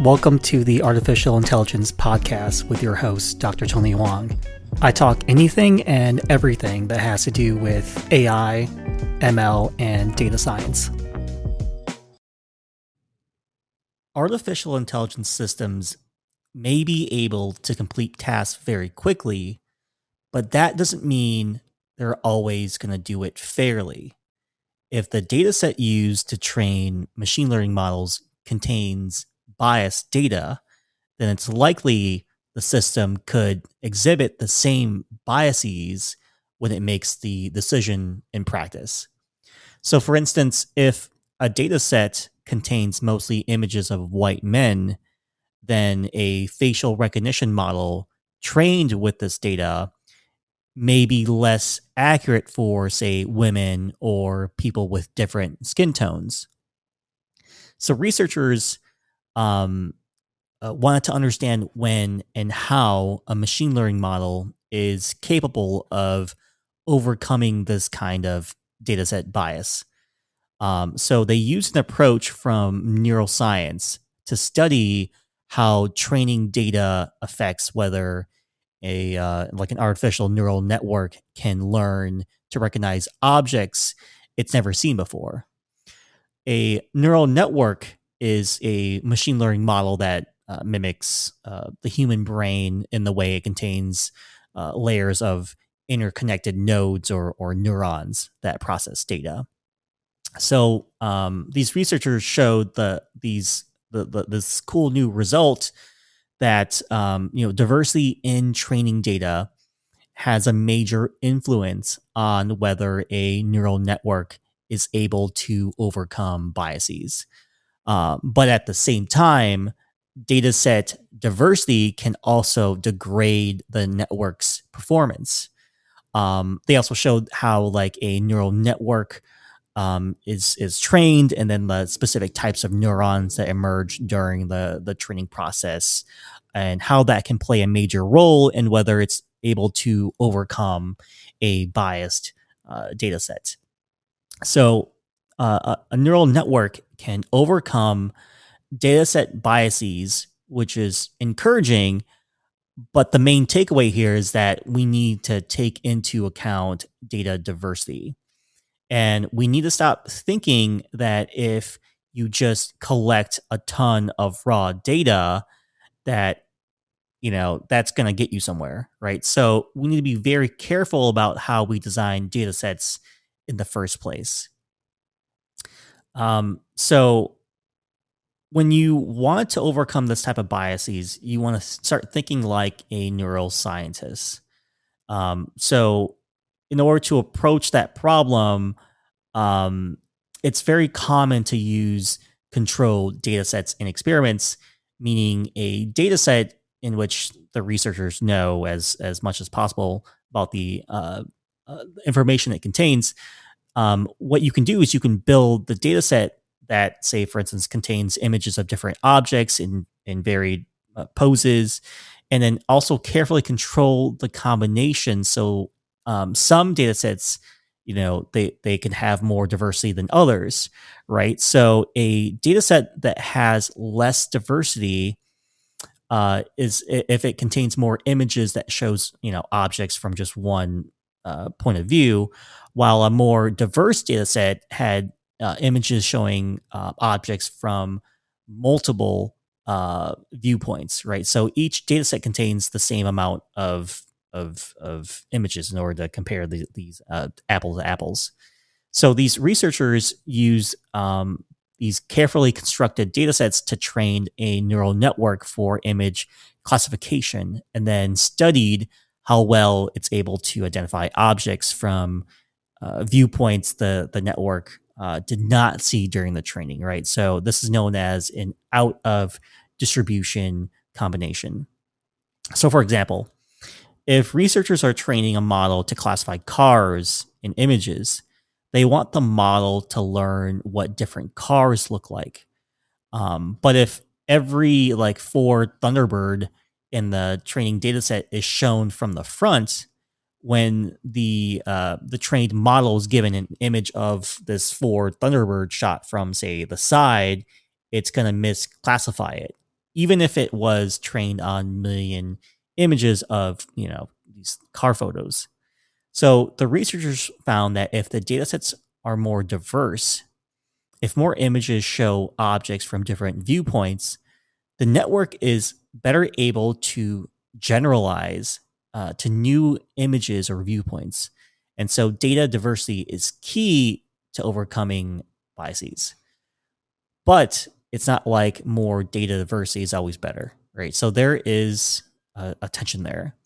Welcome to the Artificial Intelligence Podcast with your host, Dr. Tony Hoang. I talk anything and everything that has to do with AI, ML, and data science. Artificial intelligence systems may be able to complete tasks very quickly, but that doesn't mean they're always going to do it fairly. If the data set used to train machine learning models contains biased data, then it's likely the system could exhibit the same biases when it makes the decision in practice. So, for instance, if a data set contains mostly images of white men, then a facial recognition model trained with this data may be less accurate for, say, women or people with different skin tones. So, researchers um, uh, wanted to understand when and how a machine learning model is capable of overcoming this kind of dataset bias. Um, so they used an approach from neuroscience to study how training data affects whether a uh, like an artificial neural network can learn to recognize objects it's never seen before. A neural network is a machine learning model that uh, mimics uh, the human brain in the way it contains uh, layers of interconnected nodes or, or neurons that process data. So um, these researchers showed the these the, the, this cool new result that um, you know diversity in training data has a major influence on whether a neural network is able to overcome biases. Uh, but at the same time, data set diversity can also degrade the network's performance. Um, they also showed how like a neural network um, is is trained, and then the specific types of neurons that emerge during the the training process, and how that can play a major role in whether it's able to overcome a biased uh, data set. So uh, a, a neural network can overcome dataset biases, which is encouraging. But the main takeaway here is that we need to take into account data diversity. And we need to stop thinking that if you just collect a ton of raw data, that you know that's going to get you somewhere right so we need to be very careful about how we design data sets in the first place um, so when you want to overcome this type of biases, you want to start thinking like a neuroscientist. Um, so in order to approach that problem, um, it's very common to use controlled data sets in experiments, meaning a data set in which the researchers know as as much as possible about the uh, uh, information it contains, um, what you can do is you can build the data set that, say, for instance, contains images of different objects in, in varied uh, poses, and then also carefully control the combination. So um, some data sets, you know, they, they can have more diversity than others, right? So a data set that has less diversity uh, is if it contains more images that shows, you know, objects from just one uh, point of view, while a more diverse data set had uh, images showing uh, objects from multiple uh, viewpoints, right? So each data set contains the same amount of of, of images in order to compare the, these uh, apples to apples. So these researchers use um, these carefully constructed data sets to train a neural network for image classification and then studied how well it's able to identify objects from uh, viewpoints the the network uh, did not see during the training, right? So this is known as an out of distribution combination. So, for example, if researchers are training a model to classify cars in images, they want the model to learn what different cars look like. Um, but if every like Ford Thunderbird in the training dataset is shown from the front, when the uh, the trained model is given an image of this Ford Thunderbird shot from, say, the side, it's going to misclassify it. even if it was trained on million images of, you know, these car photos. So the researchers found that if the datasets are more diverse, if more images show objects from different viewpoints, the network is better able to generalize uh, to new images or viewpoints. And so data diversity is key to overcoming biases. But it's not like more data diversity is always better, right? So there is a, a tension there.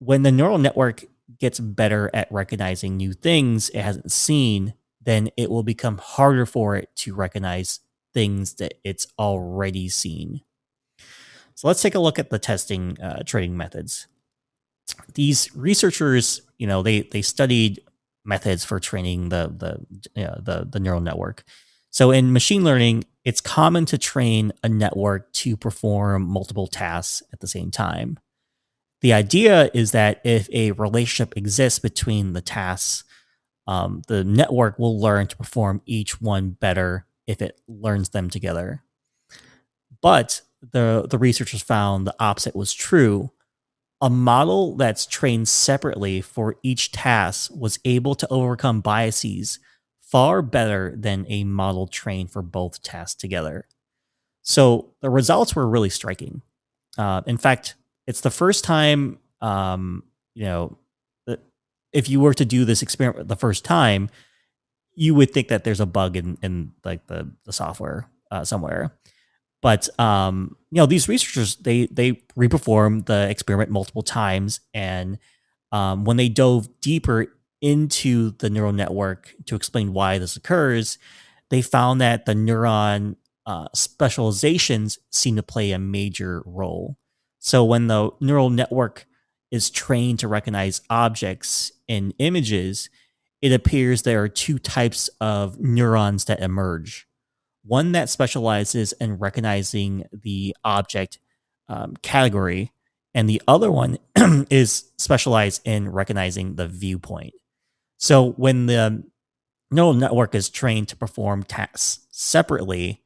When the neural network gets better at recognizing new things it hasn't seen, then it will become harder for it to recognize things that it's already seen. So let's take a look at the testing uh, training methods. These researchers, you know, they they studied methods for training the the uh, the the neural network. So in machine learning, it's common to train a network to perform multiple tasks at the same time. The idea is that if a relationship exists between the tasks, um, the network will learn to perform each one better if it learns them together. But the, the researchers found the opposite was true. A model that's trained separately for each task was able to overcome biases far better than a model trained for both tasks together. So the results were really striking. Uh, in fact, it's the first time, um, you know, if you were to do this experiment the first time, you would think that there's a bug in, in like the, the software uh, somewhere. But um, you know, these researchers they they reperformed the experiment multiple times, and um, when they dove deeper into the neural network to explain why this occurs, they found that the neuron uh, specializations seem to play a major role. So when the neural network is trained to recognize objects in images, it appears there are two types of neurons that emerge. One that specializes in recognizing the object um, category, and the other one is specialized in recognizing the viewpoint. So when the neural network is trained to perform tasks separately,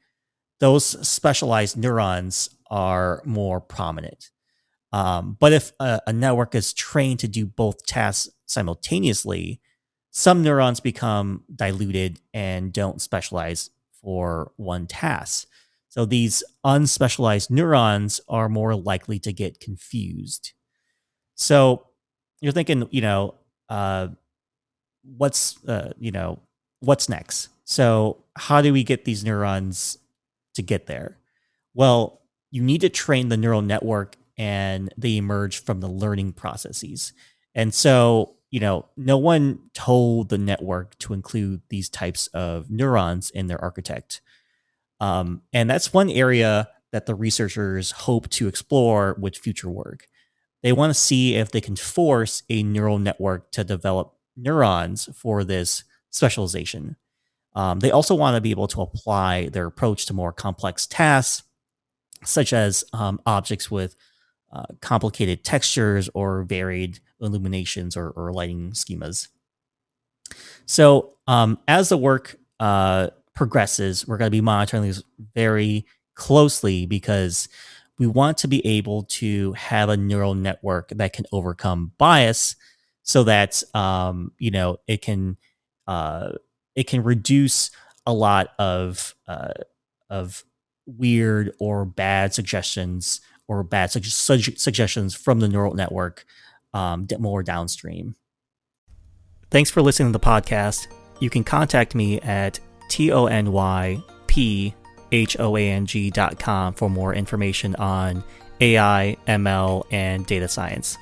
those specialized neurons are more prominent. Um, but if a, a, network is trained to do both tasks simultaneously, some neurons become diluted and don't specialize for one task. So these unspecialized neurons are more likely to get confused. So you're thinking, you know, uh, what's, uh, you know, what's next? So how do we get these neurons to get there? Well, you need to train the neural network and they emerge from the learning processes. And so, you know, no one told the network to include these types of neurons in their architect. Um, and that's one area that the researchers hope to explore with future work. They want to see if they can force a neural network to develop neurons for this specialization. Um, they also want to be able to apply their approach to more complex tasks, such as um, objects with uh, complicated textures or varied illuminations or, or lighting schemas. So um, as the work uh, progresses, we're going to be monitoring these very closely because we want to be able to have a neural network that can overcome bias so that um, you know it can uh, it can reduce a lot of uh, of weird or bad suggestions or bad su- su- suggestions from the neural network um, more downstream. Thanks for listening to the podcast. You can contact me at tonyphoang dot com for more information on AI, ML, and data science.